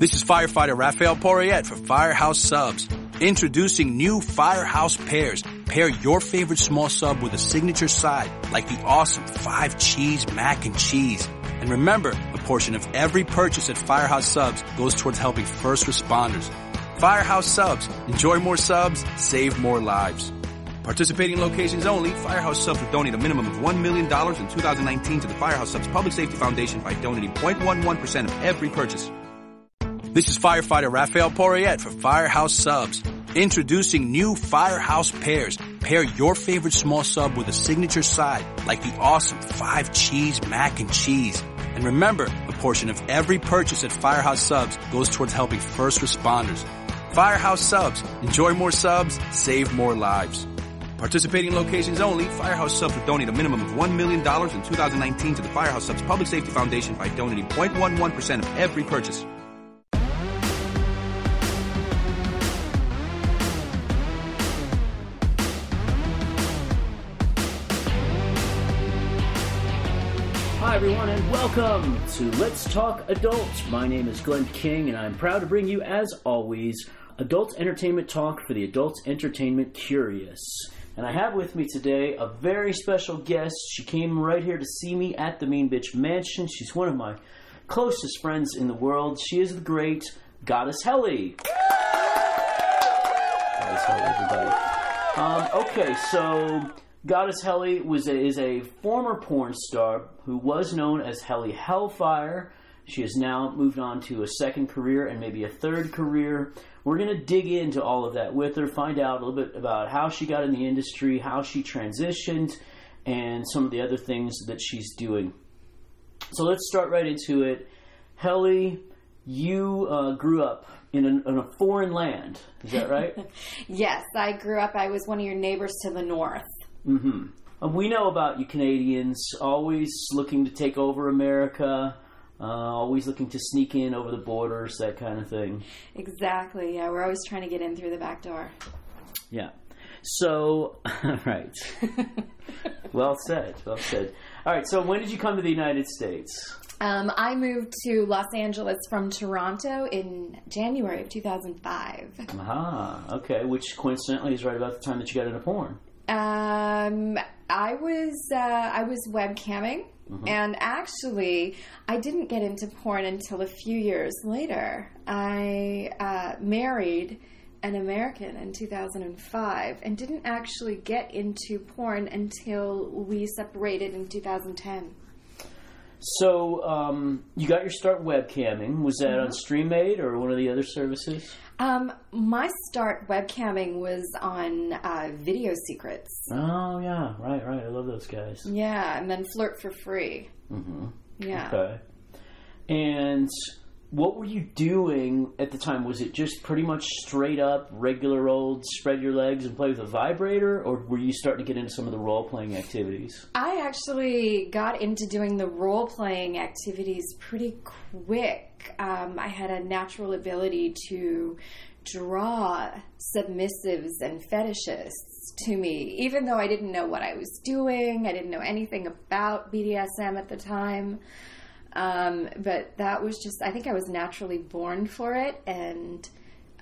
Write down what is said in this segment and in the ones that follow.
This is firefighter Raphael Porriette for Firehouse Subs. Introducing new Firehouse Pairs. Pair your favorite small sub with a signature side, like the awesome five cheese mac and cheese. And remember, a portion of every purchase at Firehouse Subs goes towards helping first responders. Firehouse Subs. Enjoy more subs, save more lives. Participating locations only, Firehouse Subs will donate a minimum of $1 million in 2019 to the Firehouse Subs Public Safety Foundation by donating 0.11% of every purchase. This is firefighter Raphael Porriette for Firehouse Subs. Introducing new Firehouse Pairs. Pair your favorite small sub with a signature side, like the awesome five cheese mac and cheese. And remember, a portion of every purchase at Firehouse Subs goes towards helping first responders. Firehouse Subs. Enjoy more subs, save more lives. Participating locations only, Firehouse Subs will donate a minimum of $1 million in 2019 to the Firehouse Subs Public Safety Foundation by donating 0.11% of every purchase. Everyone, and welcome to Let's Talk Adults. My name is Glenn King, and I'm proud to bring you, as always, adult entertainment talk for the adult entertainment curious. And I have with me today a very special guest. She came right here to see me at the Mean Bitch Mansion. She's one of my closest friends in the world. She is the great Goddess Helly. Goddess Helly, everybody. Um, okay, so Goddess Helly was a, is a former porn star who was known as Helly Hellfire. She has now moved on to a second career and maybe a third career. We're going to dig into all of that with her, find out a little bit about how she got in the industry, how she transitioned, and some of the other things that she's doing. So let's start right into it. Helly, you uh, grew up in, in a foreign land. Is that right? Yes, I grew up, I was one of your neighbors to the north. Mm-hmm. Uh, we know about you Canadians, always looking to take over America, uh, always looking to sneak in over the borders, that kind of thing. Exactly, yeah, we're always trying to get in through the back door. Yeah. So, right. well said. Well said. All right. So, when did you come to the United States? Um, I moved to Los Angeles from Toronto in January of 2005. Ah, okay. Which coincidentally is right about the time that you got into porn. Um, I was uh, I was webcamming, and actually, I didn't get into porn until a few years later. I uh, married an American in 2005 and didn't actually get into porn until we separated in 2010. So, um, you got your start webcamming. Was that on Streamate or one of the other services? Um, my start webcamming was on uh, Video Secrets. Oh, yeah. Right, right. I love those guys. Yeah, and then Flirt for Free. Mm-hmm. Yeah. Okay. And what were you doing at the time? Was it just pretty much straight up, regular old spread your legs and play with a vibrator, or were you starting to get into some of the role playing activities? I actually got into doing the role playing activities pretty quick. Um, I had a natural ability to draw submissives and fetishists to me, even though I didn't know what I was doing. I didn't know anything about BDSM at the time. Um, but that was just, I think I was naturally born for it, and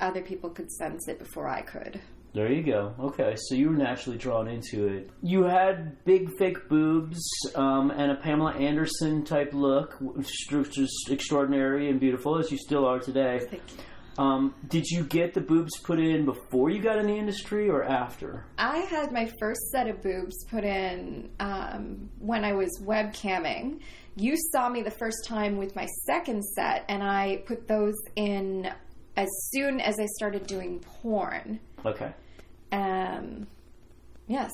other people could sense it before I could. There you go. Okay, so you were naturally drawn into it. You had big fake boobs um, and a Pamela Anderson type look, which was extraordinary and beautiful, as you still are today. Thank you. Um, did you get the boobs put in before you got in the industry or after? I had my first set of boobs put in um, when I was webcamming. You saw me the first time with my second set, and I put those in as soon as I started doing porn. Okay. Um, yes.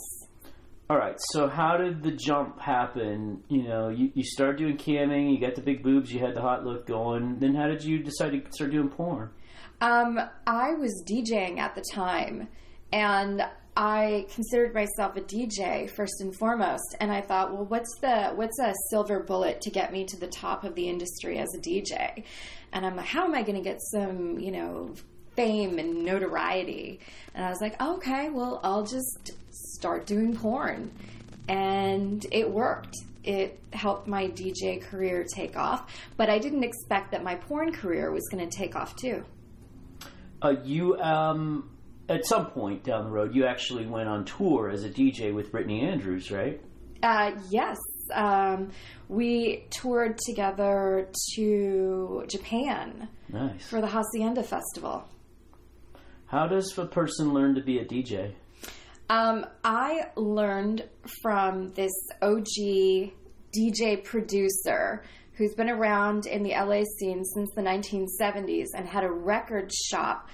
All right. So how did the jump happen? You know, you, you started doing camming, you got the big boobs, you had the hot look going. Then how did you decide to start doing porn? Um, I was DJing at the time, and I considered myself a DJ first and foremost. And I thought, well, what's the what's a silver bullet to get me to the top of the industry as a DJ? And I'm like, how am I going to get some, you know, fame and notoriety? And I was like, okay, well, I'll just start doing porn. and it worked. It helped my DJ career take off, but I didn't expect that my porn career was going to take off too. Uh, you, um, at some point down the road, you actually went on tour as a DJ with Brittany Andrews, right? Uh, yes. Um, we toured together to Japan Nice. for the Hacienda Festival. How does a person learn to be a DJ? Um, I learned from this OG DJ producer who's been around in the LA scene since the 1970s and had a record shop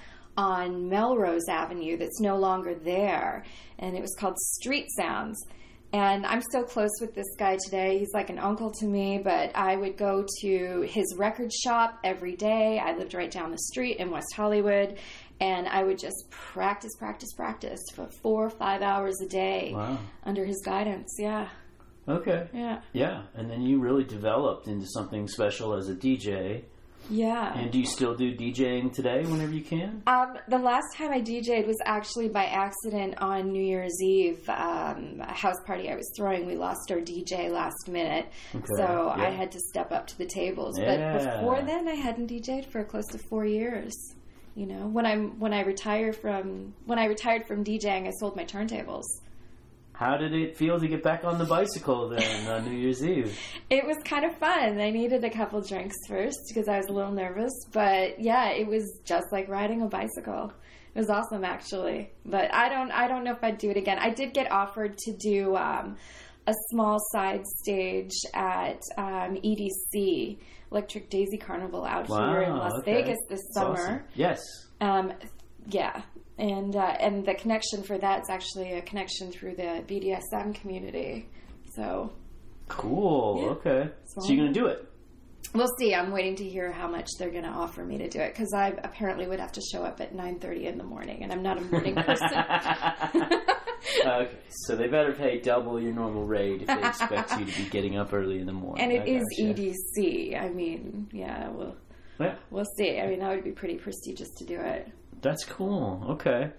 on Melrose Avenue that's no longer there. And it was called Street Sounds. And I'm still close with this guy today. He's like an uncle to me, but I would go to his record shop every day. I lived right down the street in West Hollywood. And I would just practice, practice, practice for four or five hours a day Wow. under his guidance. Yeah, Okay. yeah, Yeah, and then you really developed into something special as a DJ. Yeah. And do you still do DJing today whenever you can? Um, the last time I DJ'd was actually by accident on New Year's Eve, um, a house party I was throwing. We lost our DJ last minute, so I had to step up to the tables. Yeah. But before then, I hadn't DJ'd for close to four years. You know, when I'm when I retire from when I retired from DJing, I sold my turntables. How did it feel to get back on the bicycle then on New Year's Eve? It was kind of fun. I needed a couple drinks first because I was a little nervous, but yeah, it was just like riding a bicycle. It was awesome actually. But I don't I don't know if I'd do it again. I did get offered to do um, a small side stage at um, EDC Electric Daisy Carnival out here in Las okay. Vegas this That's awesome. summer. Yes. Um, yeah, and uh, and the connection for that's actually a connection through the BDSM community. So Cool. Yeah. Okay. So- So you're gonna do it? We'll see. I'm waiting to hear how much they're going to offer me to do it because I apparently would have to show up at 9:30 in the morning, and I'm not a morning person. okay. So they better pay double your normal rate if they expect you to be getting up early in the morning. and it I is gotcha. EDC. I mean, yeah, we'll Yeah. we'll see. I mean, that would be pretty prestigious to do it. That's cool. Okay.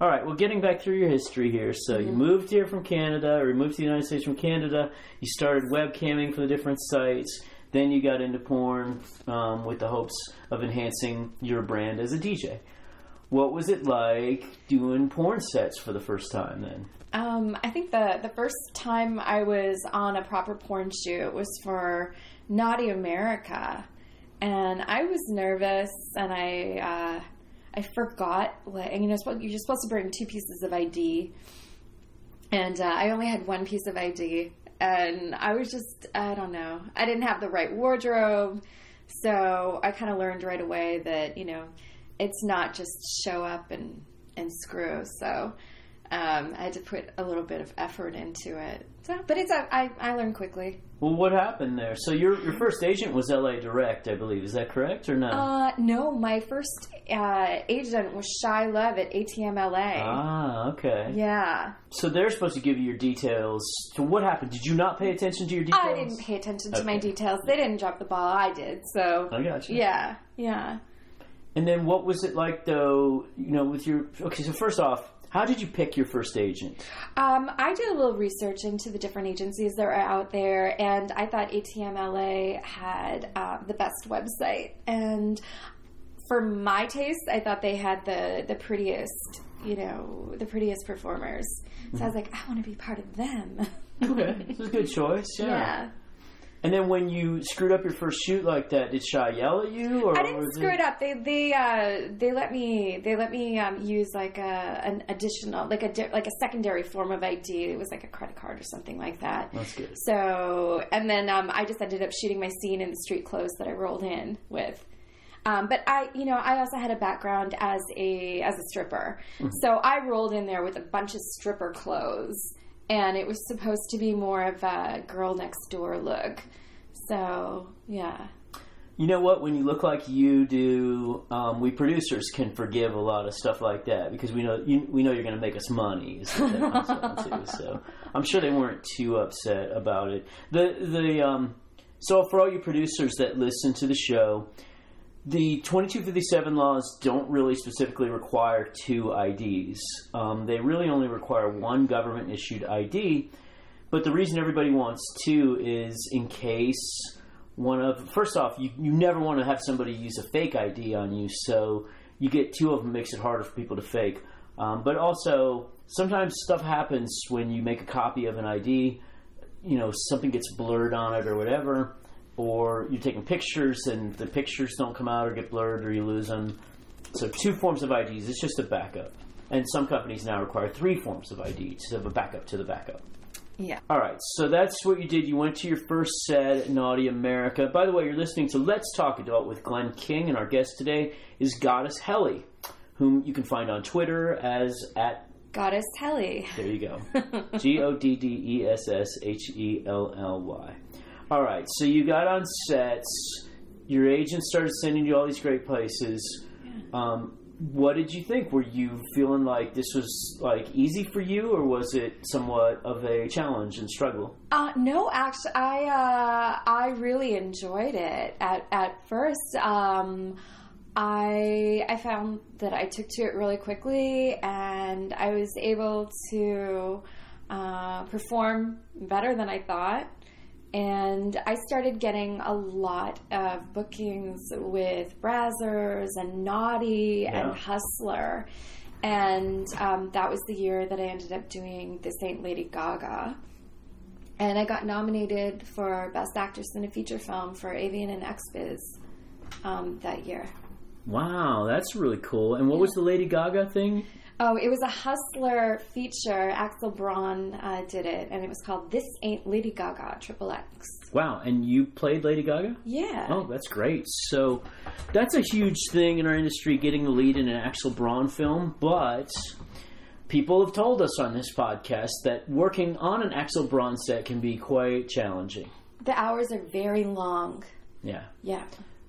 All right. Well, getting back through your history here. So Mm-hmm. you moved here from Canada, or you moved to the United States from Canada. You started webcamming for the different sites. Then you got into porn um, with the hopes of enhancing your brand as a DJ. What was it like doing porn sets for the first time then? Um, I think the the first time I was on a proper porn shoot was for Naughty America, and I was nervous, and I uh, I forgot like you know you're supposed to bring two pieces of ID, and uh, I only had one piece of ID, and I was just I don't know I didn't have the right wardrobe, so I kind of learned right away that you know it's not just show up and and screw. So um, I had to put a little bit of effort into it. So, but it's a, I I learned quickly. Well, what happened there? So your your first agent was LA Direct, I believe. Is that correct or no? Uh, no, my first uh, agent was Shy Love at ATM LA. ah, okay. Yeah, So they're supposed to give you your details. So what happened? Did you not pay attention to your details? I didn't pay attention to my details. They didn't drop the ball. I did. So I got you. yeah, yeah. And then what was it like though? You know, with your okay. So first off, how did you pick your first agent? Um, I did a little research into the different agencies that are out there, and I thought ATM LA had uh, the best website. And for my taste, I thought they had the the prettiest, you know, the prettiest performers. So I was like, I want to be part of them. Okay, is a good choice. Yeah. yeah. And then when you screwed up your first shoot like that, did Shy yell at you? Or I didn't screw it up. They they uh, they let me they let me um, use like a an additional like a like a secondary form of ID. It was like a credit card or something like that. That's good. So and then um, I just ended up shooting my scene in the street clothes that I rolled in with. Um, but I, you know, I also had a background as a as a stripper, so I rolled in there with a bunch of stripper clothes, and it was supposed to be more of a girl next door look. So yeah. You know what? When you look like you do, um, we producers can forgive a lot of stuff like that because we know you, we know you're going to make us money. Is what that comes down to. So I'm sure they weren't too upset about it. The the um, so for all you producers that listen to the show, the 2257 laws don't really specifically require two IDs. Um, they really only require one government issued ID. But the reason everybody wants two is in case one of first off, you you never want to have somebody use a fake ID on you, so you get two of them makes it harder for people to fake. Um, but also, sometimes stuff happens when you make a copy of an ID. You know, something gets blurred on it or whatever, or you're taking pictures and the pictures don't come out or get blurred or you lose them. So, two forms of IDs. It's just a backup. And some companies now require three forms of ID to have a backup to the backup. Yeah. All right, so that's what you did. You went to your first set at Naughty America. By the way, you're listening to Let's Talk Adult with Glenn King, and our guest today is Goddess Helly, whom you can find on Twitter as at. Goddess Helly. There you go. G O D D E S S H E L L Y. All right, so you got on sets. Your agent started sending you all these great places. Um, what did you think? Were you feeling like this was like easy for you, or was it somewhat of a challenge and struggle? Uh, no, actually, I uh, I really enjoyed it. At at first, um, I I found that I took to it really quickly, and I was able to uh, perform better than I thought. And I started getting a lot of bookings with Brazzers and Naughty Yeah. and Hustler. And um, that was the year that I ended up doing This Ain't Lady Gaga. And I got nominated for Best Actress in a Feature Film for AVN and XBiz um, that year. Wow, that's really cool. And what was the Lady Gaga thing? Oh, it was a Hustler feature. Axel Braun uh, did it, and it was called This Ain't Lady Gaga, Triple X. Wow, and you played Lady Gaga? Yeah. Oh, that's great. So that's a huge thing in our industry, getting the lead in an Axel Braun film. But people have told us on this podcast that working on an Axel Braun set can be quite challenging. The hours are very long. Yeah. Yeah.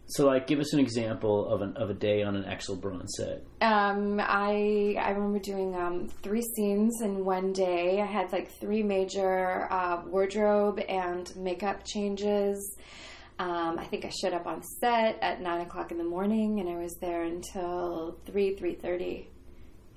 So, like, give us an example of an of a day on an Axel Braun set. Um, I I remember doing um, three scenes in one day. I had like three major uh, wardrobe and makeup changes. Um, I think I showed up on set at nine o'clock in the morning, and I was there until three three thirty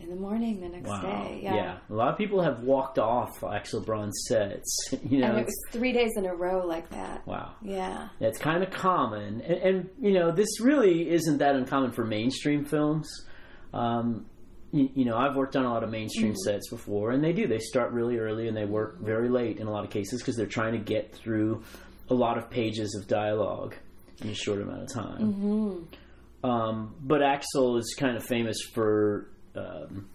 in the morning the next day. Yeah. yeah. A lot of people have walked off Axel Braun sets. You know, And it was three days in a row like that. wow. Yeah. It's kind of common, and, and you know this really isn't that uncommon for mainstream films. Um, you, you know, I've worked on a lot of mainstream sets before, and they do. They start really early and they work very late in a lot of cases because they're trying to get through a lot of pages of dialogue in a short amount of time. Um, but Axel is kind of famous for. Um,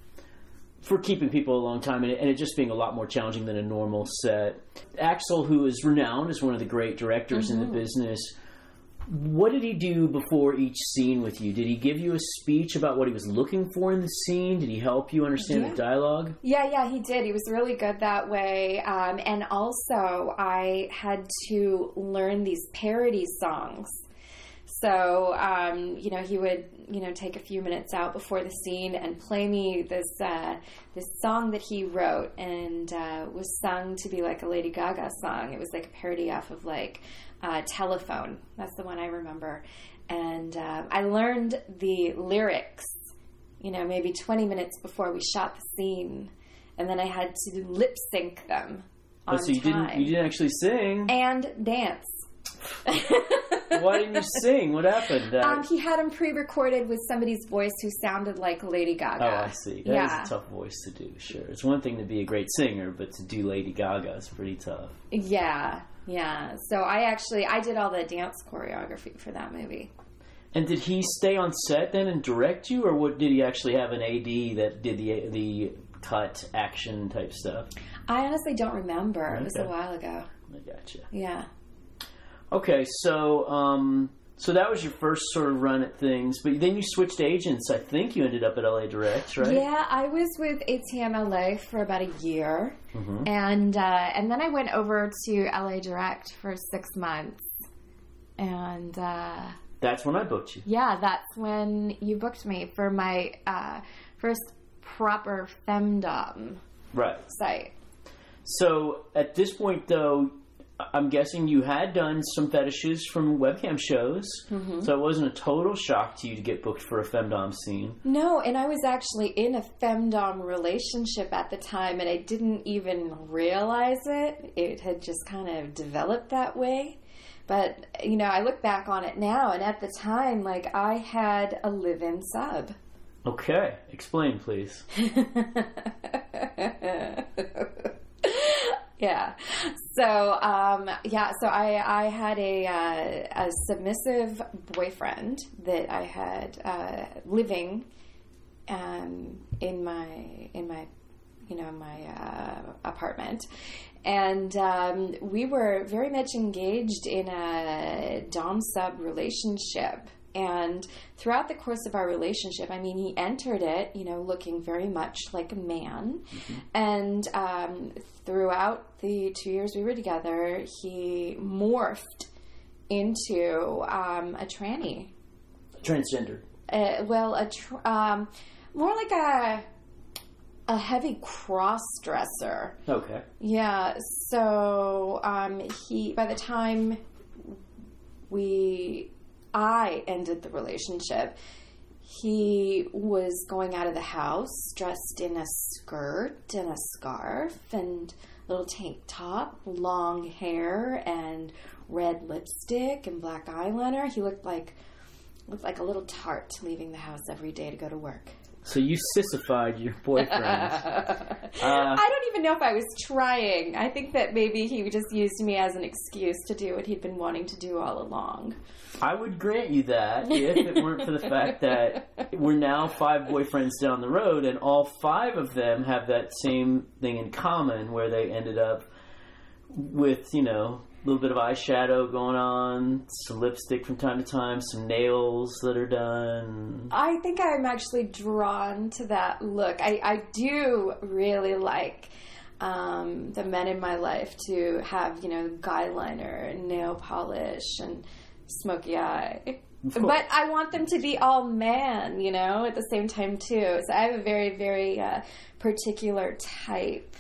for keeping people a long time and it, and it just being a lot more challenging than a normal set. Axel, who is renowned as one of the great directors in the business, what did he do before each scene with you? Did he give you a speech about what he was looking for in the scene? Did he help you understand Yeah. the dialogue? Yeah, yeah, he did. He was really good that way. Um, and also, I had to learn these parody songs. So, um, you know, he would, you know, take a few minutes out before the scene and play me this uh, this song that he wrote and uh, was sung to be like a Lady Gaga song. It was like a parody off of like uh, Telephone. That's the one I remember. And uh, I learned the lyrics you know, maybe 20 minutes before we shot the scene. And then I had to lip sync them on Oh, so you time. didn't you didn't actually sing. and dance. Why didn't you sing? What happened? Uh, Um, he had him pre-recorded with somebody's voice who sounded like Lady Gaga. oh, I see. That is yeah. a tough voice to do. Sure, it's one thing to be a great singer, but to do Lady Gaga is pretty tough. Yeah, yeah. So I actually I did all the dance choreography for that movie. And did he stay on set then and direct you, or what? Did he actually have an AD that did the the cut action type stuff? I honestly don't remember. It was a while ago. I gotcha. Yeah. Okay, so um, so that was your first sort of run at things, but then you switched agents. I think you ended up at LA Direct, right? Yeah, I was with ATM LA for about a year, Mm-hmm. and uh, and then I went over to LA Direct for six months, and uh, That's when I booked you. yeah, that's when you booked me for my uh, first proper femdom Right. site. So at this point, though, I'm guessing you had done some fetishes from webcam shows, Mm-hmm. so it wasn't a total shock to you to get booked for a femdom scene. No, and I was actually in a femdom relationship at the time, and I didn't even realize it. It had just kind of developed that way. But, you know, I look back on it now, and at the time, like, I had a live in sub. Okay, explain, please. yeah. So, um, yeah, so I, I had a, uh, a submissive boyfriend that I had uh, living um, in my in my you know my uh, apartment, and um, we were very much engaged in a dom sub relationship. And throughout the course of our relationship, I mean, he entered it, you know, looking very much like a man. And um, throughout the two years we were together, he morphed into um, a tranny Transgender. uh, well, a tr- um, more like a a heavy cross dresser. Okay. Yeah. So um, he, by the time we, I ended the relationship, he was going out of the house dressed in a skirt and a scarf and little tank top, long hair and red lipstick and black eyeliner. He looked like looked like a little tart leaving the house every day to go to work. So you sissified your boyfriend. Uh, I don't even know if I was trying. I think that maybe he just used me as an excuse to do what he'd been wanting to do all along. I would grant you that if it weren't for the fact that we're now five boyfriends down the road, and all five of them have that same thing in common, where they ended up with you know a little bit of eyeshadow going on, some lipstick from time to time, some nails that are done. I think I'm actually drawn to that look. I, I do really like um, the men in my life to have, you know, guy liner and nail polish and smoky eye. But I want them to be all man, you know, at the same time too. So I have a very, very uh, particular type.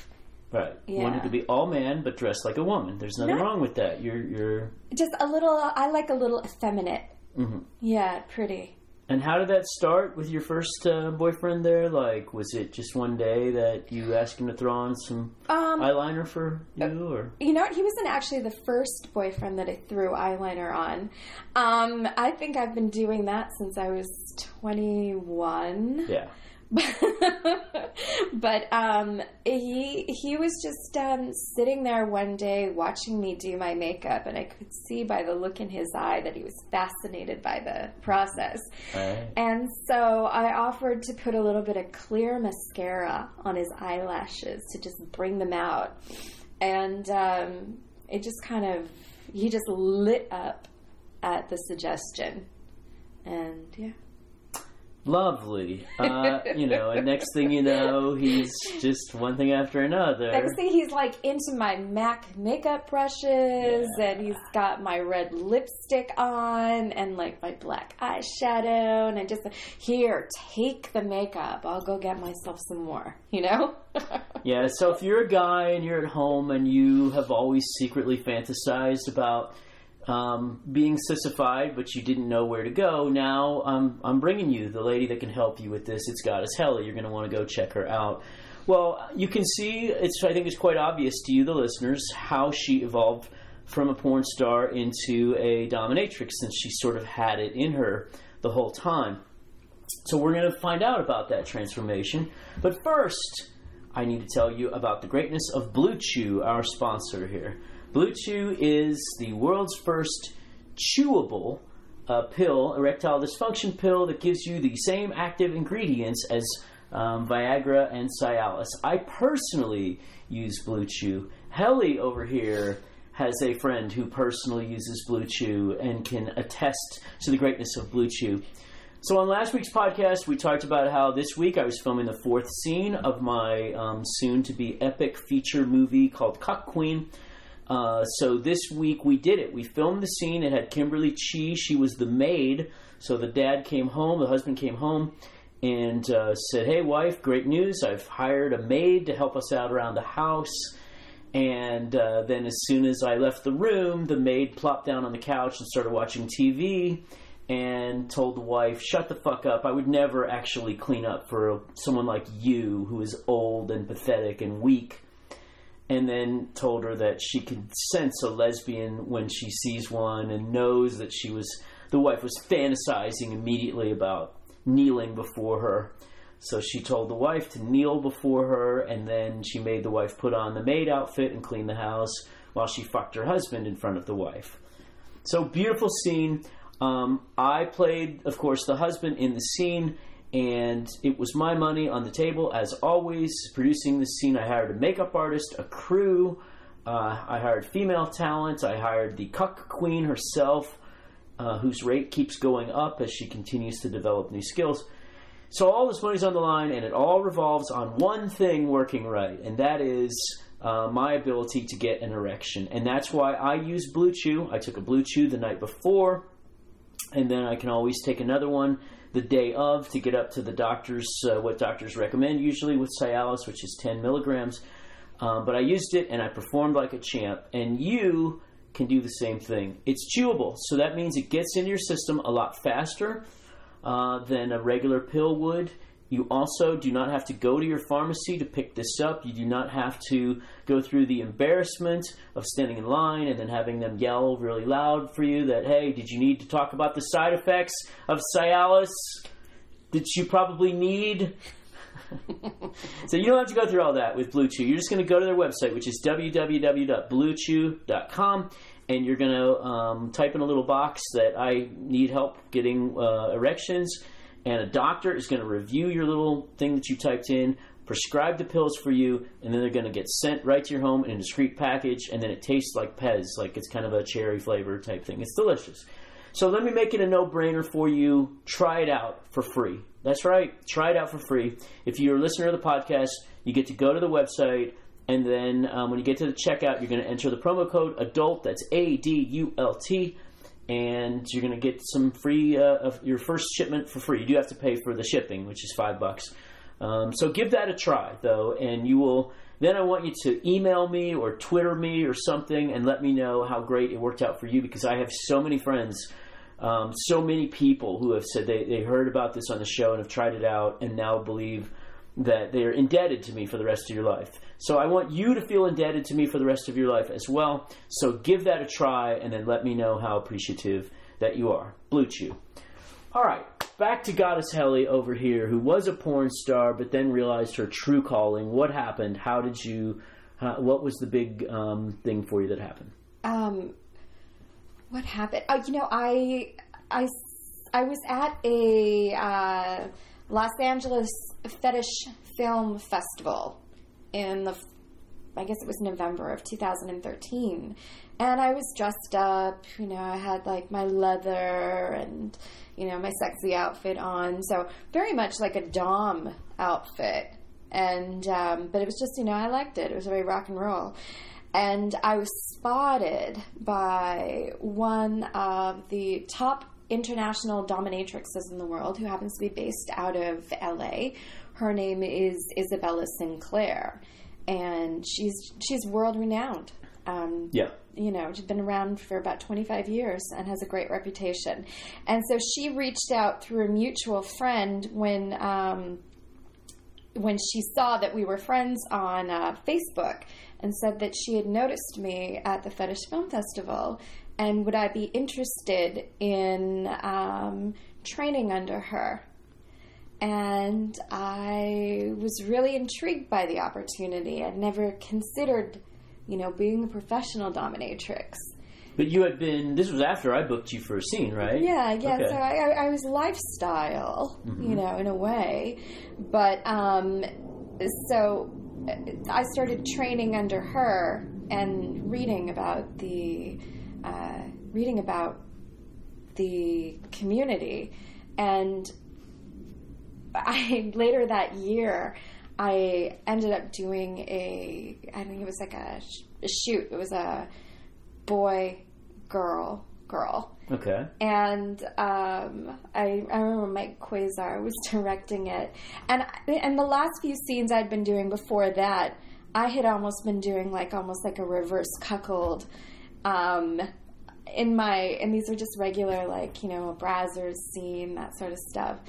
Right. Yeah. Wanted to be all man but dressed like a woman. There's nothing No. wrong with that. You're you're. Just a little, I like a little effeminate. Mhm. Yeah, pretty. And how did that start with your first uh, boyfriend there? Like, was it just one day that you asked him to throw on some Um, eyeliner for you, or You know what? He wasn't actually the first boyfriend that I threw eyeliner on. Um, I think I've been doing that since I was 21. yeah? but um, he he was just um, sitting there one day watching me do my makeup, and I could see by the look in his eye that he was fascinated by the process. Right. And so I offered to put a little bit of clear mascara on his eyelashes to just bring them out. And um, it just kind of, he just lit up at the suggestion. And yeah. Lovely. Uh, you know, and next thing you know, he's just one thing after another. Next thing he's like into my MAC makeup brushes, Yeah. and he's got my red lipstick on, and like my black eyeshadow, and I just here take the makeup. I'll go get myself some more. You know? Yeah, so if you're a guy and you're at home and you have always secretly fantasized about um, being sissified, but you didn't know where to go, now um, I'm bringing you the lady that can help you with this. It's Goddess Helly. You're going to want to go check her out. Well, you can see, it's I think it's quite obvious to you, the listeners, how she evolved from a porn star into a dominatrix since she sort of had it in her the whole time. So we're going to find out about that transformation. But first, I need to tell you about the greatness of Blue Chew, our sponsor here. Blue Chew is the world's first chewable uh, pill, erectile dysfunction pill, that gives you the same active ingredients as um, Viagra and Cialis. I personally use Blue Chew. Helly over here has a friend who personally uses Blue Chew and can attest to the greatness of Blue Chew. So on last week's podcast, we talked about how this week I was filming the fourth scene of my um, soon-to-be epic feature movie called Cuck Queen. Uh, so this week we did it. We filmed the scene. It had Kimberly Chi. She was the maid. So the dad came home, the husband came home, and uh, said, "Hey, wife, great news! I've hired a maid to help us out around the house." And uh, then, as soon as I left the room, the maid plopped down on the couch and started watching TV and told the wife, Shut the fuck up. I would never actually clean up for someone like you who is old and pathetic and weak. And then told her that she could sense a lesbian when she sees one and knows that she was, the wife was fantasizing immediately about kneeling before her. So she told the wife to kneel before her, and then she made the wife put on the maid outfit and clean the house while she fucked her husband in front of the wife. So beautiful scene. Um, I played, of course, the husband in the scene, and it was my money on the table as always. Producing the scene, I hired a makeup artist, a crew. Uh, I hired female talent. I hired the cuck queen herself, uh, whose rate keeps going up as she continues to develop new skills. So all this money's on the line, and it all revolves on one thing working right, and that is uh, my ability to get an erection. And that's why I use Blue Chew. I took a Blue Chew the night before, and then I can always take another one the day of to get up to the doctors, uh, what doctors recommend usually with Cialis, which is 10 milligrams. Um, but I used it and I performed like a champ. And you can do the same thing. It's chewable, so that means it gets into your system a lot faster uh, than a regular pill would. You also do not have to go to your pharmacy to pick this up. You do not have to go through the embarrassment of standing in line and then having them yell really loud for you that, hey, did you need to talk about the side effects of Cialis that you probably need? so you don't have to go through all that with Blue Chew. You're just going to go to their website, which is www.bluechew.com, and you're going to um, type in a little box that I need help getting uh, erections, and a doctor is going to review your little thing that you typed in, prescribe the pills for you, and then they're going to get sent right to your home in a discreet package, and then it tastes like Pez, like it's kind of a cherry flavor type thing. It's delicious. So let me make it a no-brainer for you. Try it out for free. That's right. Try it out for free. If you're a listener of the podcast, you get to go to the website, and then um, when you get to the checkout, you're going to enter the promo code ADULT. That's A D U L T, and you're going to get some free uh, of your first shipment for free. You do have to pay for the shipping, which is five bucks. Um, so give that a try, though, and you will. Then I want you to email me or Twitter me or something and let me know how great it worked out for you because I have so many friends um, so many people who have said they, they heard about this on the show and have tried it out and now believe that they are indebted to me for the rest of your life. So I want you to feel indebted to me for the rest of your life as well. So give that a try and then let me know how appreciative that you are. Blue Chew. All right, back to Goddess Helly over here, who was a porn star but then realized her true calling. What happened? How did you? How, what was the big um, thing for you that happened? Um, what happened? Uh, you know, I, I, I was at a uh, Los Angeles Fetish Film Festival in the, I guess it was November of 2013. And I was dressed up, you know, I had like my leather and, you know, my sexy outfit on. So very much like a Dom outfit. And, um, but it was just, you know, I liked it. It was very rock and roll and I was spotted by one of the top international dominatrixes in the world who happens to be based out of LA. Her name is Isabella Sinclair, and she's she's world renowned. Um, yeah. You know, she's been around for about 25 years and has a great reputation. And so she reached out through a mutual friend when um, when she saw that we were friends on uh, Facebook and said that she had noticed me at the Fetish Film Festival and would I be interested in um, training under her. And I was really intrigued by the opportunity. I'd never considered, you know, being a professional dominatrix. But you had been. This was after I booked you for a scene, right? Yeah, yeah. Okay. So I, I, was lifestyle, mm-hmm. you know, in a way. But um, so I started training under her and reading about the uh, reading about the community, and I later that year I ended up doing a I think it was like a, a shoot. It was a boy girl girl. Okay. And um, I, I remember Mike Quasar was directing it, and and the last few scenes I'd been doing before that, I had almost been doing like almost like a reverse cuckold. Um, in my and these were just regular like you know a Brazzers scene that sort of stuff.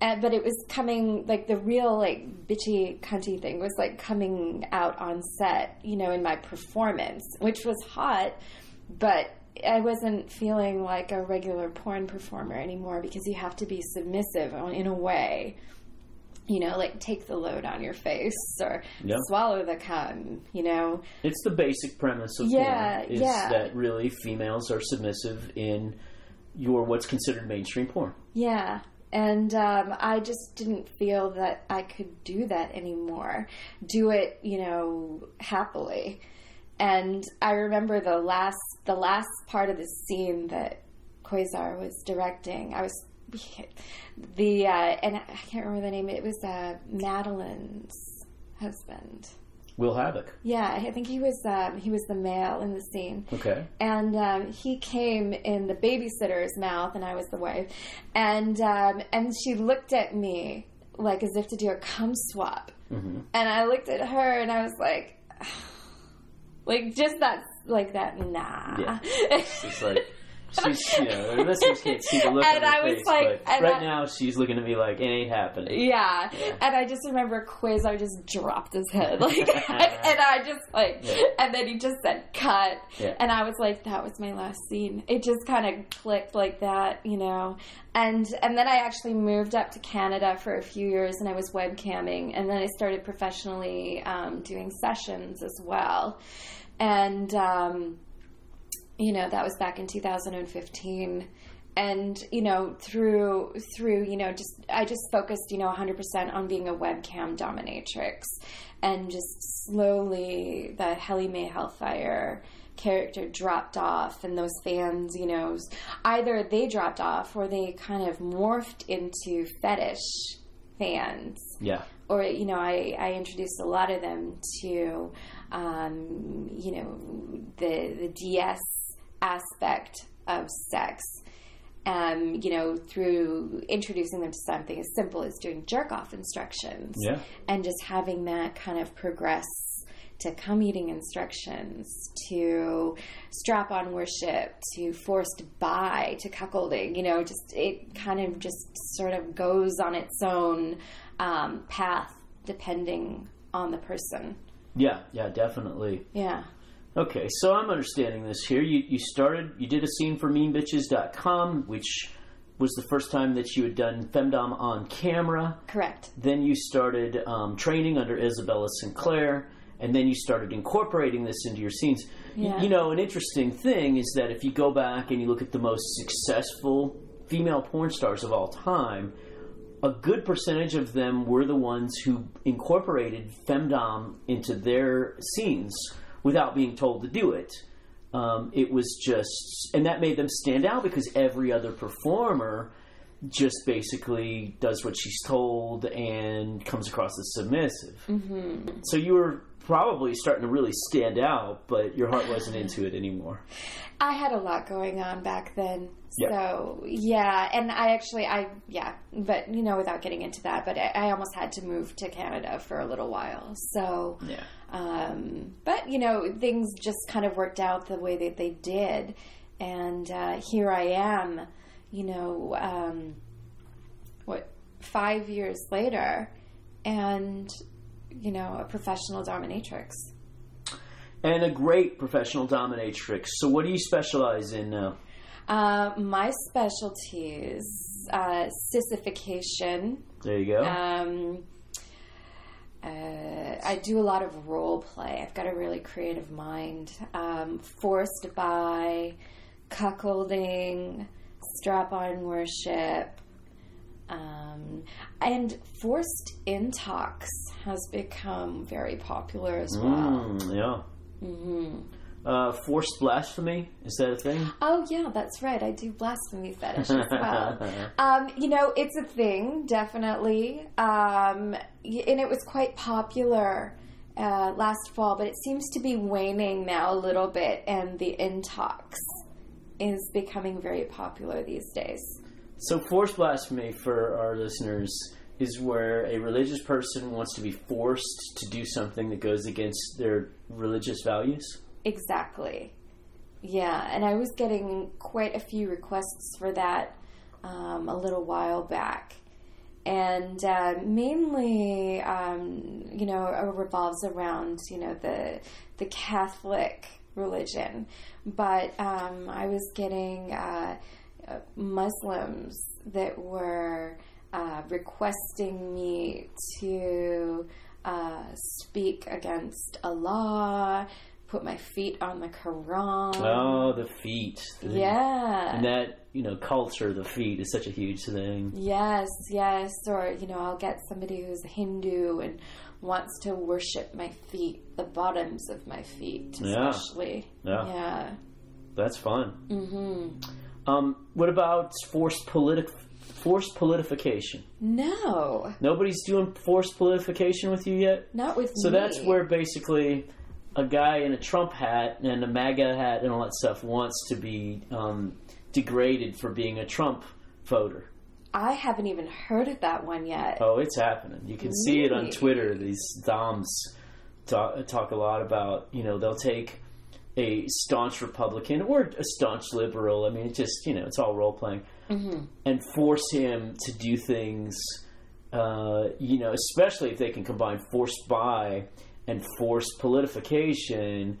And, but it was coming like the real like bitchy cunty thing was like coming out on set, you know, in my performance, which was hot, but I wasn't feeling like a regular porn performer anymore because you have to be submissive in a way. You know, like take the load on your face or Yeah. swallow the cum, you know. It's the basic premise of Yeah, porn is yeah. that really females are submissive in your what's considered mainstream porn. Yeah. And um, I just didn't feel that I could do that anymore. Do it, you know, happily. And I remember the last the last part of the scene that Quasar was directing. I was the uh, and I can't remember the name. It was uh, Madeline's husband. Will Havoc. Yeah, I think he was um, he was the male in the scene Okay. and um, he came in the babysitter's mouth, and I was the wife, and um, and she looked at me like as if to do a cum swap, Mm-hmm. and I looked at her, and I was like, like just that, like that, nah. Yeah. It's like she's you know the listeners can't see the look And on her I was face, like- but right I- now she's looking at me like it ain't happening. Yeah. and I just remember Quasar just dropped his head, like, and I just like, Yeah. and then he just said cut, Yeah. and I was like, that was my last scene. It just kind of clicked like that, you know, and and then I actually moved up to Canada for a few years, and I was webcamming, and then I started professionally um, doing sessions as well, and. Um, you know that was back in 2015 and you know through through you know just i just focused you know 100% on being a webcam dominatrix and just slowly the Helly Mae Hellfire character dropped off and those fans you know either they dropped off or they kind of morphed into fetish fans Yeah. or you know I, I introduced a lot of them to um, you know the the DS aspect of sex um, you know through introducing them to something as simple as doing jerk off instructions Yeah. and just having that kind of progress to cum eating instructions to strap on worship to forced bi to cuckolding you know just it kind of just sort of goes on its own um, path depending on the person Yeah. Yeah. Definitely. yeah Okay, so I'm understanding this here. You you started you did a scene for meanbitches.com, which was the first time that you had done femdom on camera. correct Then you started um, training under Isabella Sinclair, and then you started incorporating this into your scenes. Y- Yeah. You know, an interesting thing is that if you go back and you look at the most successful female porn stars of all time, a good percentage of them were the ones who incorporated femdom into their scenes without being told to do it. Um, it was just, and that made them stand out because every other performer just basically does what she's told and comes across as submissive. Mm-hmm. So you were probably starting to really stand out, but your heart wasn't into it anymore. I had a lot going on back then. So yeah, and I actually I yeah, but you know without getting into that, but I, I almost had to move to Canada for a little while. So Yeah. um, but you know things just kind of worked out the way that they did, and uh, here I am. You know, um, what five years later, and you know a professional dominatrix. And a great professional dominatrix. So what do you specialize in now? Uh, my specialties, uh, sissification. There you go. Um, uh, I do a lot of role play. I've got a really creative mind. Um, forced bi, cuckolding, strap on worship, um, and forced intox has become very popular as well. Mm, yeah. Mm-hmm. Uh, forced blasphemy is that a thing? Oh yeah, that's right. I do blasphemy fetish as well. um, you know, it's a thing, definitely, um, and it was quite popular uh, last fall, but it seems to be waning now a little bit, and the intox is becoming very popular these days. So forced blasphemy for our listeners is where a religious person wants to be forced to do something that goes against their religious values. Exactly. Yeah, and I was getting quite a few requests for that um, a little while back. And uh, mainly, um, you know, it revolves around, you know, the, the Catholic religion. But um, I was getting uh, Muslims that were uh, requesting me to uh, speak against Allah, put my feet on the Quran. Oh, the feet. Yeah. And that, you know, culture, the feet is such a huge thing. Yes, yes. Or, you know, I'll get somebody who's Hindu and wants to worship my feet, the bottoms of my feet, Yeah. especially. Yeah. Yeah. That's fun. Mm-hmm. Um, what about forced politic forced politification? No, Nobody's doing forced politification with you yet. not with So me. So that's where basically a guy in a Trump hat and a MAGA hat and all that stuff wants to be um, degraded for being a Trump voter. I haven't even heard of that one yet. Oh, it's happening. You can see it on Twitter. These DOMs talk, talk a lot about, you know, they'll take a staunch Republican or a staunch liberal. I mean, it just, you know, it's all role playing. And force him to do things, uh, you know, especially if they can combine forced by and forced politification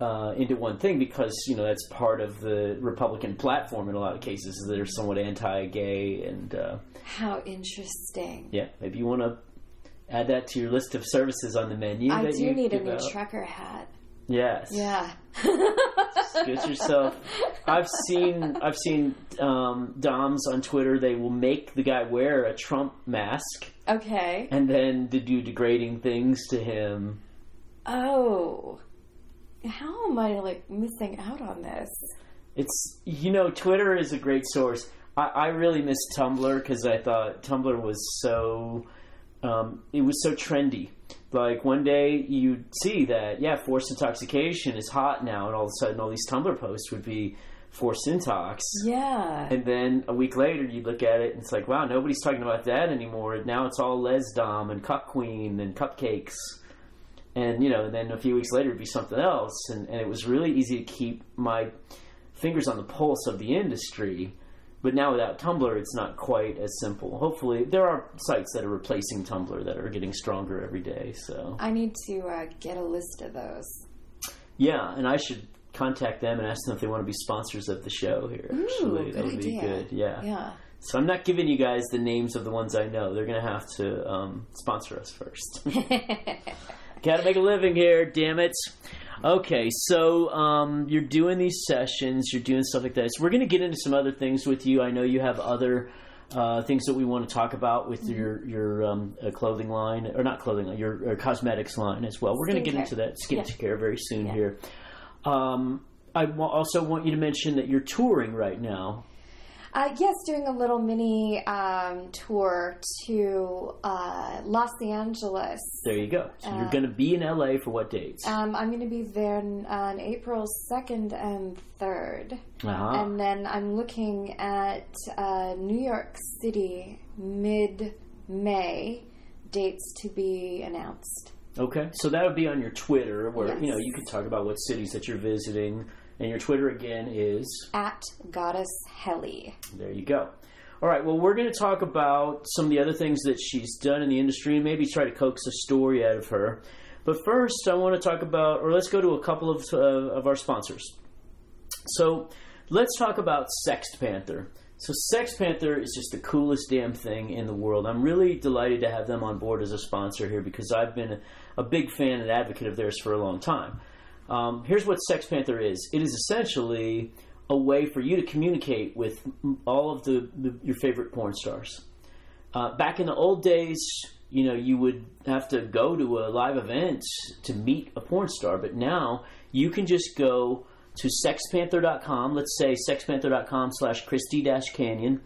uh, into one thing because, you know, that's part of the Republican platform in a lot of cases. is They're somewhat anti gay and. Uh, How interesting. yeah, maybe you want to add that to your list of services on the menu. I that do you need a new out. trucker hat. Yes. Yeah. Get yourself. I've seen I've seen um, Doms on Twitter. They will make the guy wear a Trump mask Okay. and then to do degrading things to him. Oh. How am I like missing out on this? It's you know Twitter is a great source. I, I really miss Tumblr because I thought Tumblr was so um, it was so trendy. Like one day you'd see that yeah, forced intoxication is hot now, and all of a sudden all these Tumblr posts would be forced syntax. Yeah. And then a week later, you look at it and it's like, wow, nobody's talking about that anymore. Now it's all lesdom and cuckquean and cupcakes. And, you know, and then a few weeks later it'd be something else. And, and it was really easy to keep my fingers on the pulse of the industry. But now without Tumblr, it's not quite as simple. Hopefully, there are sites that are replacing Tumblr that are getting stronger every day. So, I need to uh, get a list of those. yeah, and I should contact them and ask them if they want to be sponsors of the show here. Actually, that good would be idea. good. Yeah. Yeah. So I'm not giving you guys the names of the ones I know. They're going to have to um, sponsor us first. Got to make a living here, damn it. Okay, so um, you're doing these sessions, you're doing stuff like that. So we're going to get into some other things with you. I know you have other uh, things that we want to talk about with your your um, uh, clothing line, or not clothing line, your uh, cosmetics line as well. We're going to get into that Yeah. skincare very soon here. Um, I also want you to mention that you're touring right now. Uh, yes, doing a little mini um, tour to uh, Los Angeles. There you go. So Uh, you're going to be in LA for what dates? Um, I'm going to be there on, on April 2nd and 3rd. Uh-huh. And then I'm looking at uh, New York City mid May dates to be announced. Okay, so that would be on your Twitter, where you know you can talk about what cities that you're visiting, and your Twitter again is At Goddess Helly. there. You go. All right. Well, we're going to talk about some of the other things that she's done in the industry, and maybe try to coax a story out of her. But first, I want to talk about, or let's go to a couple of uh, of our sponsors. So let's talk about Sext Panther. So Sex Panther is just the coolest damn thing in the world. I'm really delighted to have them on board as a sponsor here because I've been a big fan and advocate of theirs for a long time. Um, here's what Sex Panther is. It is essentially a way for you to communicate with all of the, the your favorite porn stars. Uh, back in the old days, you know, you would have to go to a live event to meet a porn star, but now you can just go to sexpanther.com, let's say sexpanther.com slash Christy Canyon,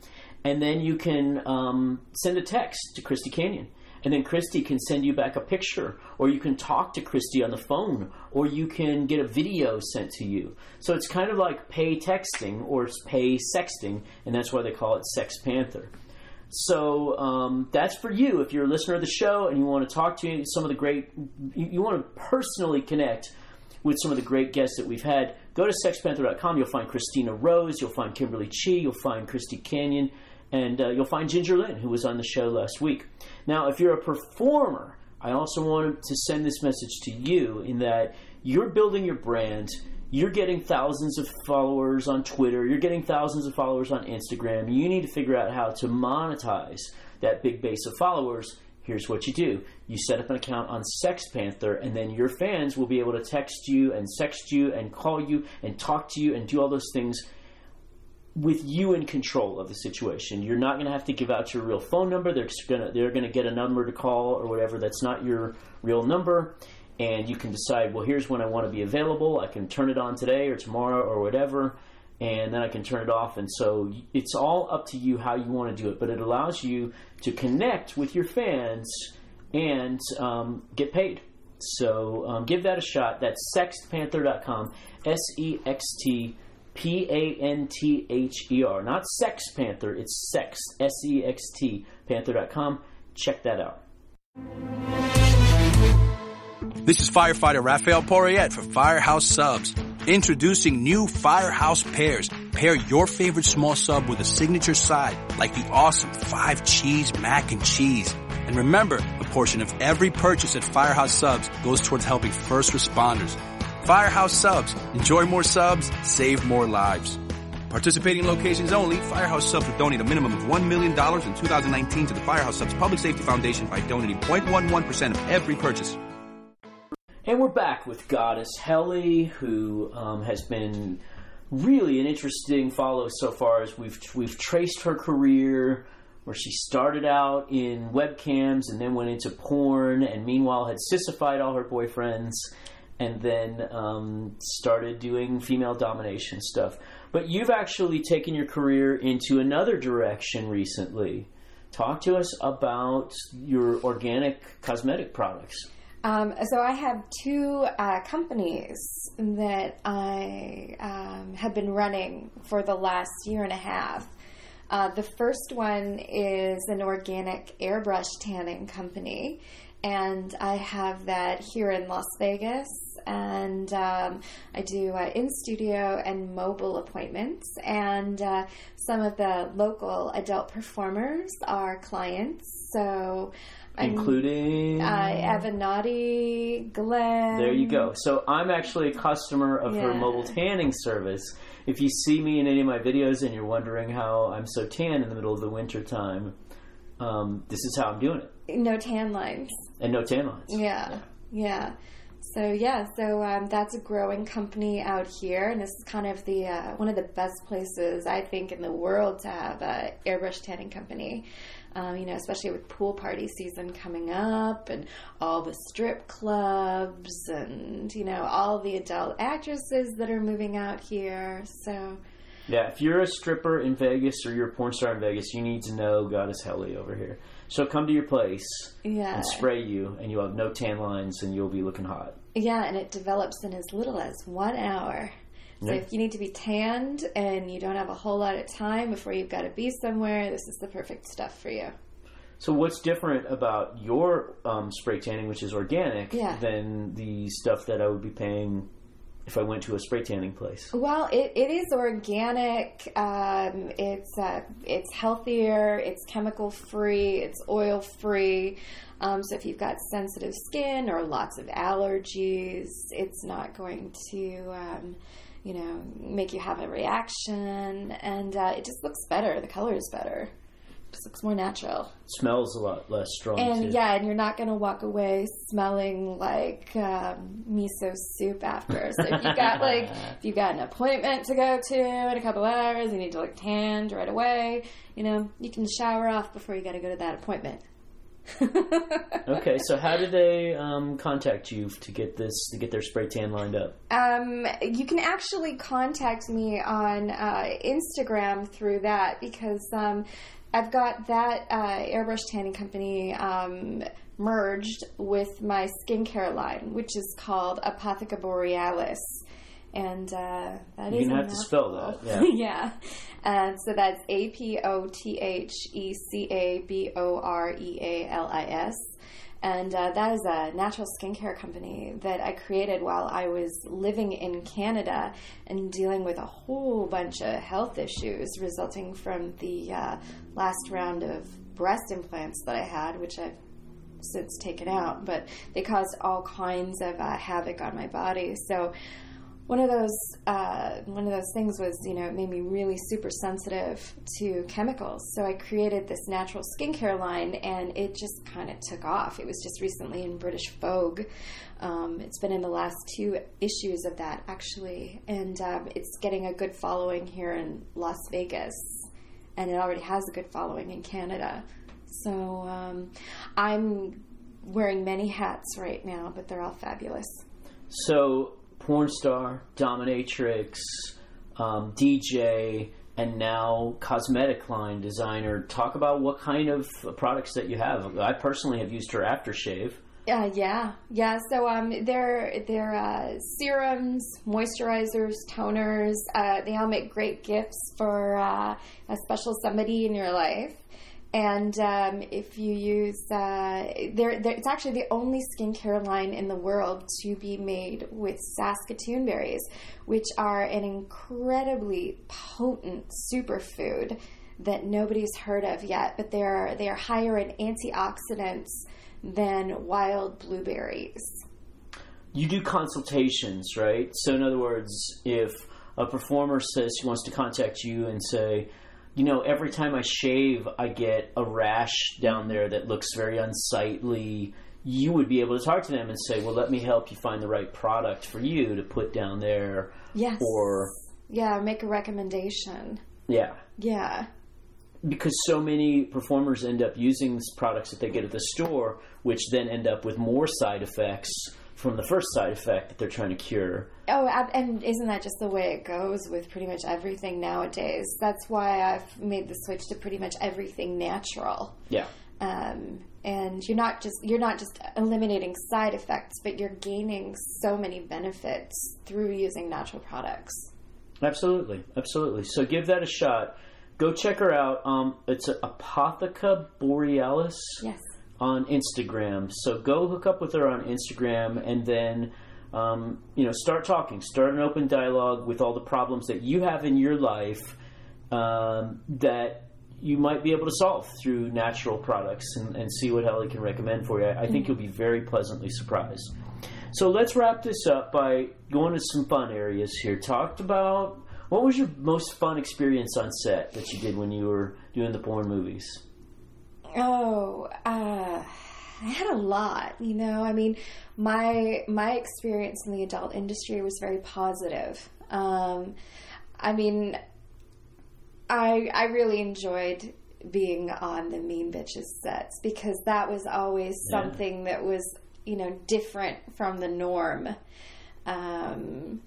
and then you can um, send a text to Christy Canyon. And then Christy can send you back a picture, or you can talk to Christy on the phone, or you can get a video sent to you. So it's kind of like pay texting or pay sexting, and that's why they call it Sex Panther. So um, that's for you. If you're a listener of the show and you want to talk to some of the great, you, you want to personally connect with some of the great guests that we've had, go to sexpanther.com. You'll find Christina Rose, you'll find Kimberly Chi, you'll find Christy Canyon, and uh, you'll find Ginger Lynn, who was on the show last week. Now, if you're a performer, I also wanted to send this message to you in that you're building your brand. You're getting thousands of followers on Twitter. You're getting thousands of followers on Instagram. You need to figure out how to monetize that big base of followers. Here's what you do you set up an account on Sex Panther, and then your fans will be able to text you and sext you and call you and talk to you and do all those things with you in control of the situation. You're not going to have to give out your real phone number. They're going to they're going to get a number to call or whatever that's not your real number and you can decide, well, here's when I want to be available. I can turn it on today or tomorrow or whatever, and then I can turn it off. And so it's all up to you how you want to do it, but it allows you to connect with your fans and um, get paid. So um, give that a shot. That's sextpanther.com, S E X T P A N T H E R. Not Sex Panther, it's Sext, S E X T, Panther.com. Check that out. This is firefighter Raphael Porriette for Firehouse Subs. Introducing new Firehouse pairs. Pair your favorite small sub with a signature side, like the awesome five cheese mac and cheese. And remember, a portion of every purchase at Firehouse Subs goes towards helping first responders. Firehouse Subs. Enjoy more subs, save more lives. Participating locations only, Firehouse Subs will donate a minimum of $1 million in 2019 to the Firehouse Subs Public Safety Foundation by donating 0.11% of every purchase. And we're back with Goddess Helly, who um, has been really an interesting follow so far as we've we've traced her career, where she started out in webcams and then went into porn, and meanwhile had sissified all her boyfriends, and then um, started doing female domination stuff. But you've actually taken your career into another direction recently. Talk to us about your organic cosmetic products. Um, so I have two uh, companies that I um, have been running for the last year and a half. Uh, the first one is an organic airbrush tanning company, and I have that here in Las Vegas. And um, I do uh, in studio and mobile appointments, and uh, some of the local adult performers are clients. So including uh, Avenatti, Glenn. There you go. So I'm actually a customer of her mobile tanning service. If you see me in any of my videos and you're wondering how I'm so tan in the middle of the winter time, um, this is how I'm doing it. No tan lines. And no tan lines. Yeah, yeah. So yeah, so um, that's a growing company out here, and this is kind of the uh, one of the best places I think in the world to have a airbrush tanning company. Um, you know, especially with pool party season coming up, and all the strip clubs, and you know all the adult actresses that are moving out here. So Yeah, if you're a stripper in Vegas or you're a porn star in Vegas, you need to know Goddess Helly over here. So come to your place yeah, and spray you, and you'll have no tan lines, and you'll be looking hot. Yeah, and it develops in as little as one hour. So Yeah. if you need to be tanned and you don't have a whole lot of time before you've got to be somewhere, this is the perfect stuff for you. So what's different about your um, spray tanning, which is organic, Yeah. than the stuff that I would be paying if I went to a spray tanning place? Well, it, it is organic. Um, it's uh, it's healthier. It's chemical free. It's oil free. Um, so if you've got sensitive skin or lots of allergies, it's not going to, um, you know, make you have a reaction. And uh, it just looks better. The color is better. Just looks more natural. smells a lot less strong. And too. yeah, and you're not going to walk away smelling like um, miso soup after. So if you got like if you got an appointment to go to in a couple hours, you need to look tanned right away. You know, you can shower off before you got to go to that appointment. Okay, so how did they um, contact you to get this to get their spray tan lined up? Um, you can actually contact me on uh, Instagram through that because um, I've got that uh, airbrush tanning company um, merged with my skincare line, which is called Apotheca Borealis. And uh, that You're is have to spell that, yeah. And so that's A P O T H E C A B O R E A L I S. And uh, that is a natural skincare company that I created while I was living in Canada and dealing with a whole bunch of health issues resulting from the uh, last round of breast implants that I had, which I've since taken out. But they caused all kinds of uh, havoc on my body. So one of those uh, one of those things was you know it made me really super sensitive to chemicals. So i created this natural skincare line and it just kind of took off. It was just recently in british vogue. Um, it's been in the last two issues of that actually. And um, it's getting a good following here in las vegas and it already has a good following in canada. So um, i'm wearing many hats right now but they're all fabulous. So, porn star, dominatrix, um, DJ, and now cosmetic line designer. Talk about what kind of products that you have. I personally have used her aftershave. Uh, yeah, yeah. So um, they're they're uh, serums, moisturizers, toners. Uh, they all make great gifts for uh, a special somebody in your life. And um, if you use, uh, they're, it's actually the only skincare line in the world to be made with Saskatoon berries, which are an incredibly potent superfood that nobody's heard of yet. But they're they are higher in antioxidants than wild blueberries. You do consultations, right? So, in other words, if a performer says she wants to contact you and say, you know, every time I shave, I get a rash down there that looks very unsightly. You would be able to talk to them and say, "Well, let me help you find the right product for you to put down there." Yes. Or yeah, make a recommendation. yeah, Yeah. because so many performers end up using these products that they get at the store, which then end up with more side effects from the first side effect that they're trying to cure. Oh, and isn't that just the way it goes with pretty much everything nowadays? That's why I've made the switch to pretty much everything natural. Yeah. Um, and you're not just you're not just eliminating side effects, but you're gaining so many benefits through using natural products. Absolutely, absolutely. So give that a shot. Go check her out. Um, it's Apotheca Borealis Yes. on Instagram. So go hook up with her on Instagram, and then um, you know start talking, start an open dialogue with all the problems that you have in your life um, that you might be able to solve through natural products, and, and see what Helly can recommend for you. I, I think you'll be very pleasantly surprised. So let's wrap this up by going to some fun areas here. Talked about what was your most fun experience on set that you did when you were doing the porn movies? Oh, uh, I had a lot. You know, I mean, my my experience in the adult industry was very positive. Um, I mean, I I really enjoyed being on the Mean Bitches sets because that was always Yeah. something that was you know different from the norm. Um,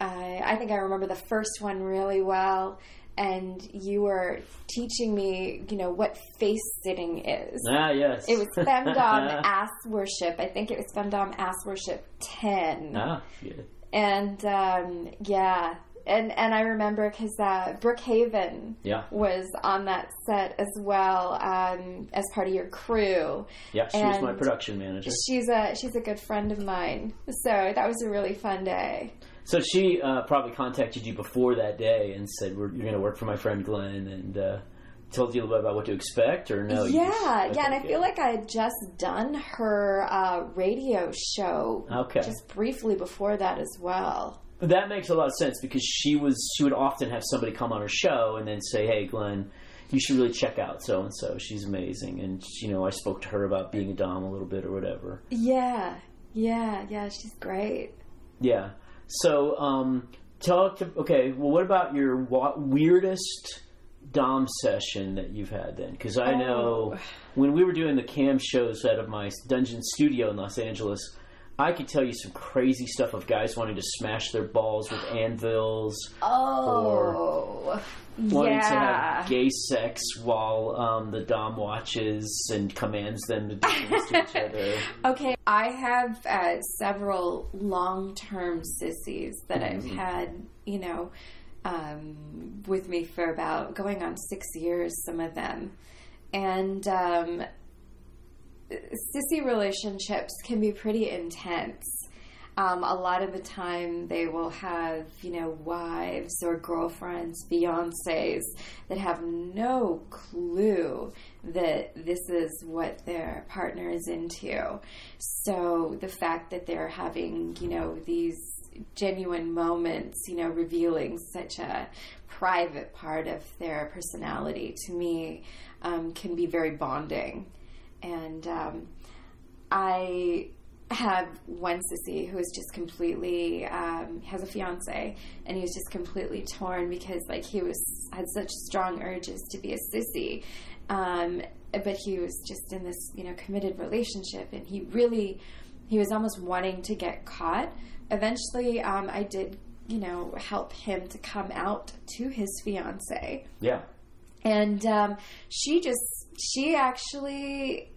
I I think I remember the first one really well. And you were teaching me, you know, what face sitting is. Ah, yes. It was Femdom Ass Worship. I think it was Femdom Ass Worship 10. ah, yeah. And um, yeah, and and I remember because uh, Brookhaven Yeah. was on that set as well um, as part of your crew. Yeah, she was my production manager. She's a she's a good friend of mine, so that was a really fun day. So she uh, probably contacted you before that day and said, We're, "You're going to work for my friend Glenn," and uh, told you a little bit about what to expect, or no? yeah, just- yeah, and I feel like I had just done her uh, radio show Okay. just briefly before that as well. that makes a lot of sense because she was she would often have somebody come on her show and then say, "Hey, Glenn." You should really check out so and so. She's amazing, and you know I spoke to her about being a dom a little bit or whatever. Yeah, yeah, yeah. She's great. Yeah. So, um, talk to. Okay. Well, what about your wa- weirdest dom session that you've had then? Because I know Oh. when we were doing the cam shows out of my dungeon studio in Los Angeles, I could tell you some crazy stuff of guys wanting to smash their balls with anvils, Oh, wanting to have gay sex while um, the dom watches and commands them to do things to each other. Okay, I have uh, several long-term sissies that I've had, you know, um, with me for about going on six years. Some of them, and um, sissy relationships can be pretty intense. Um, a lot of the time, they will have, you know, wives or girlfriends, fiancés that have no clue that this is what their partner is into. So the fact that they're having, you know, these genuine moments, you know, revealing such a private part of their personality to me um, can be very bonding. And um, I have one sissy who is just completely um, has a fiance and he was just completely torn because like he was had such strong urges to be a sissy. Um, but he was just in this you know committed relationship and he really he was almost wanting to get caught. Eventually um, i did you know help him to come out to his fiance. Yeah. and um, she just she actually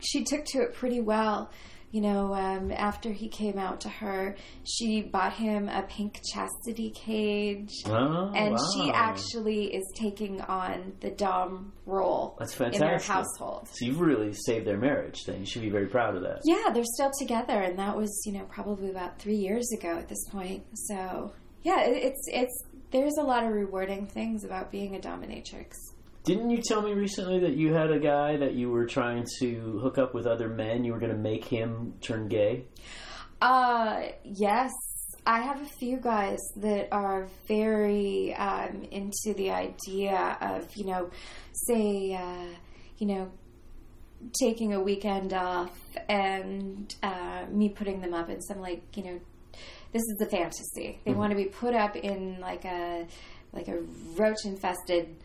she took to it pretty well you know um, after he came out to her she bought him a pink chastity cage Oh, and wow. she actually is taking on the dom role That's in their household So you've really saved their marriage. Then you should be very proud of that. yeah they're still together and that was you know probably about three years ago at this point so yeah it, it's it's there's a lot of rewarding things about being a dominatrix Didn't you tell me recently that you had a guy that you were trying to hook up with other men? You were going to make him turn gay. Uh, yes. I have a few guys that are very um, into the idea of, you know, say, uh, you know, taking a weekend off and uh, me putting them up in some, like, you know, this is the fantasy. They want to be put up in like a like a roach infested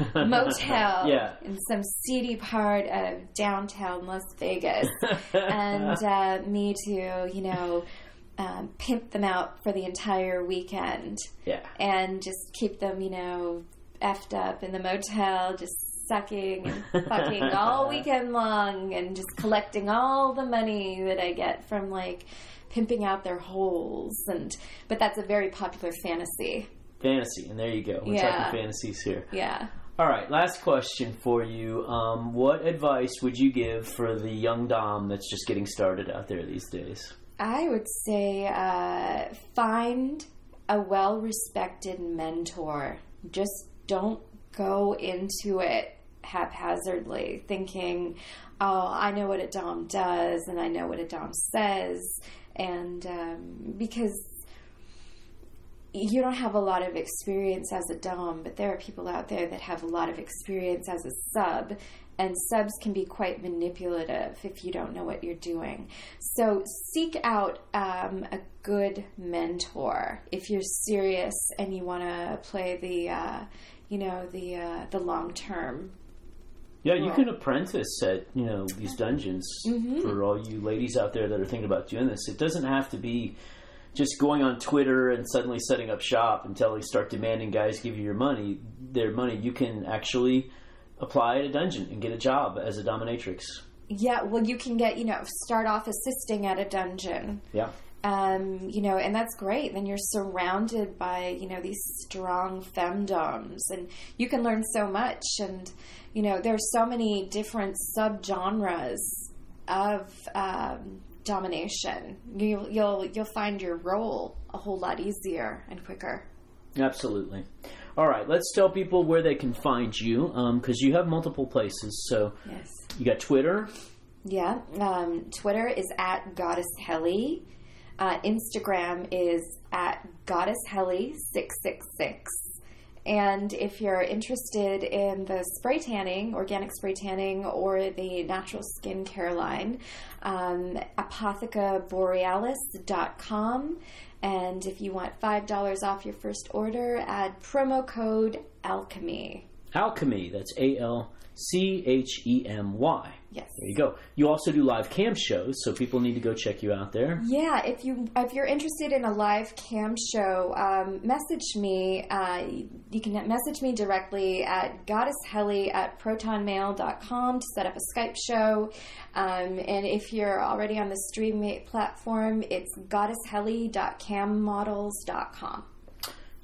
motel Yeah. in some seedy part of downtown Las Vegas, and uh, me to you know um, pimp them out for the entire weekend Yeah. and just keep them you know effed up in the motel, just sucking and fucking all weekend long, and just collecting all the money that I get from like pimping out their holes and but that's a very popular fantasy Fantasy, and there you go. We're Yeah. talking fantasies here. yeah All right, last question for you. Um, what advice would you give for the young dom that's just getting started out there these days? I would say uh, find a well respected mentor. Just don't go into it haphazardly thinking, oh, I know what a Dom does and I know what a Dom says. And um, because you don't have a lot of experience as a Dom, but there are people out there that have a lot of experience as a sub, and subs can be quite manipulative if you don't know what you're doing. So seek out um, a good mentor if you're serious and you want to play the, uh, you know, the uh, the long term. Yeah, you can apprentice at you know these dungeons Mm-hmm. for all you ladies out there that are thinking about doing this. It doesn't have to be just going on Twitter and suddenly setting up shop until they start demanding guys give you your money, their money. You can actually apply at a dungeon and get a job as a dominatrix. Yeah, well, you can get you know start off assisting at a dungeon. Yeah. um, you know, and that's great. Then you're surrounded by, you know, these strong femdoms, and you can learn so much. And you know, there's so many different subgenres of um, domination. You, you'll you'll find your role a whole lot easier and quicker. Absolutely. All right, let's tell people where they can find you because you have multiple places. So Yes. you got Twitter. Yeah. Um, Twitter is at Goddess Helly. Uh, Instagram is at Goddess Helly six six six. And if you're interested in the spray tanning, organic spray tanning, or the natural skincare line, um, apothecaborealis.com. And if you want $5 off your first order, add promo code alchemy. Alchemy. That's A L C H E M Y. Yes. There you go. You also do live cam shows, so people need to go check you out there. Yeah, if you if you're interested in a live cam show, um, message me. Uh, you can message me directly at goddesshelly at protonmail.com to set up a Skype show. Um, and if you're already on the Streamate platform, it's goddesshelly.cammodels.com.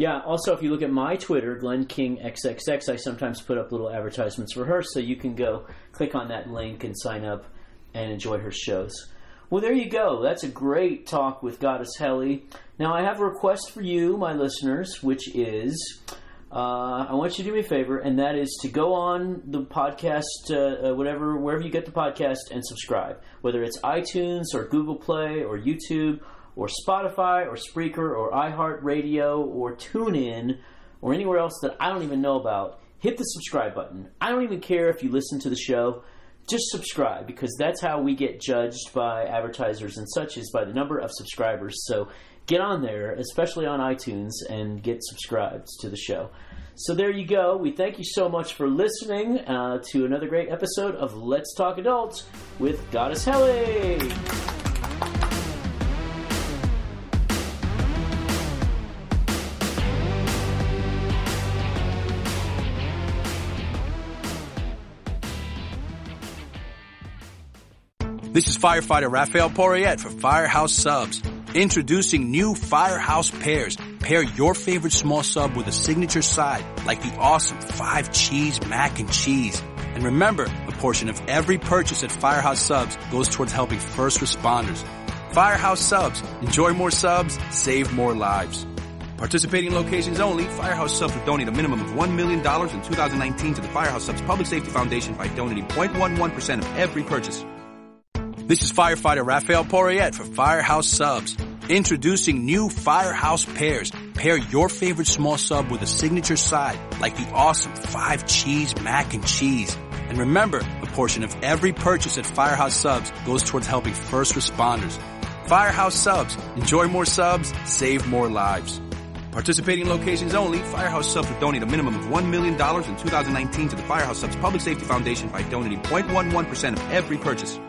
Yeah. Also, if you look at my Twitter, Glenn King XXX, I sometimes put up little advertisements for her, so you can go click on that link and sign up and enjoy her shows. Well, there you go. That's a great talk with Goddess Helly. Now, I have a request for you, my listeners, which is uh, I want you to do me a favor, and that is to go on the podcast, uh, uh, whatever, wherever you get the podcast, and subscribe. Whether it's iTunes or Google Play or YouTube or Spotify or Spreaker or iHeartRadio or TuneIn or anywhere else that I don't even know about, hit the subscribe button. I don't even care if you listen to the show. Just subscribe because that's how we get judged by advertisers and such is by the number of subscribers. So get on there, especially on iTunes, and get subscribed to the show. So there you go. We thank you so much for listening uh, to another great episode of Let's Talk Adults with Goddess Helly. This is firefighter Raphael Porriette for Firehouse Subs. Introducing new Firehouse pairs. Pair your favorite small sub with a signature side, like the awesome five cheese mac and cheese. And remember, a portion of every purchase at Firehouse Subs goes towards helping first responders. Firehouse Subs. Enjoy more subs, save more lives. Participating locations only, Firehouse Subs will donate a minimum of $1 million in 2019 to the Firehouse Subs Public Safety Foundation by donating 0.11% of every purchase. This is firefighter Raphael Porriette for Firehouse Subs. Introducing new Firehouse pairs. Pair your favorite small sub with a signature side, like the awesome five cheese mac and cheese. And remember, a portion of every purchase at Firehouse Subs goes towards helping first responders. Firehouse Subs. Enjoy more subs, save more lives. Participating locations only, Firehouse Subs will donate a minimum of $1 million in 2019 to the Firehouse Subs Public Safety Foundation by donating 0.11% of every purchase.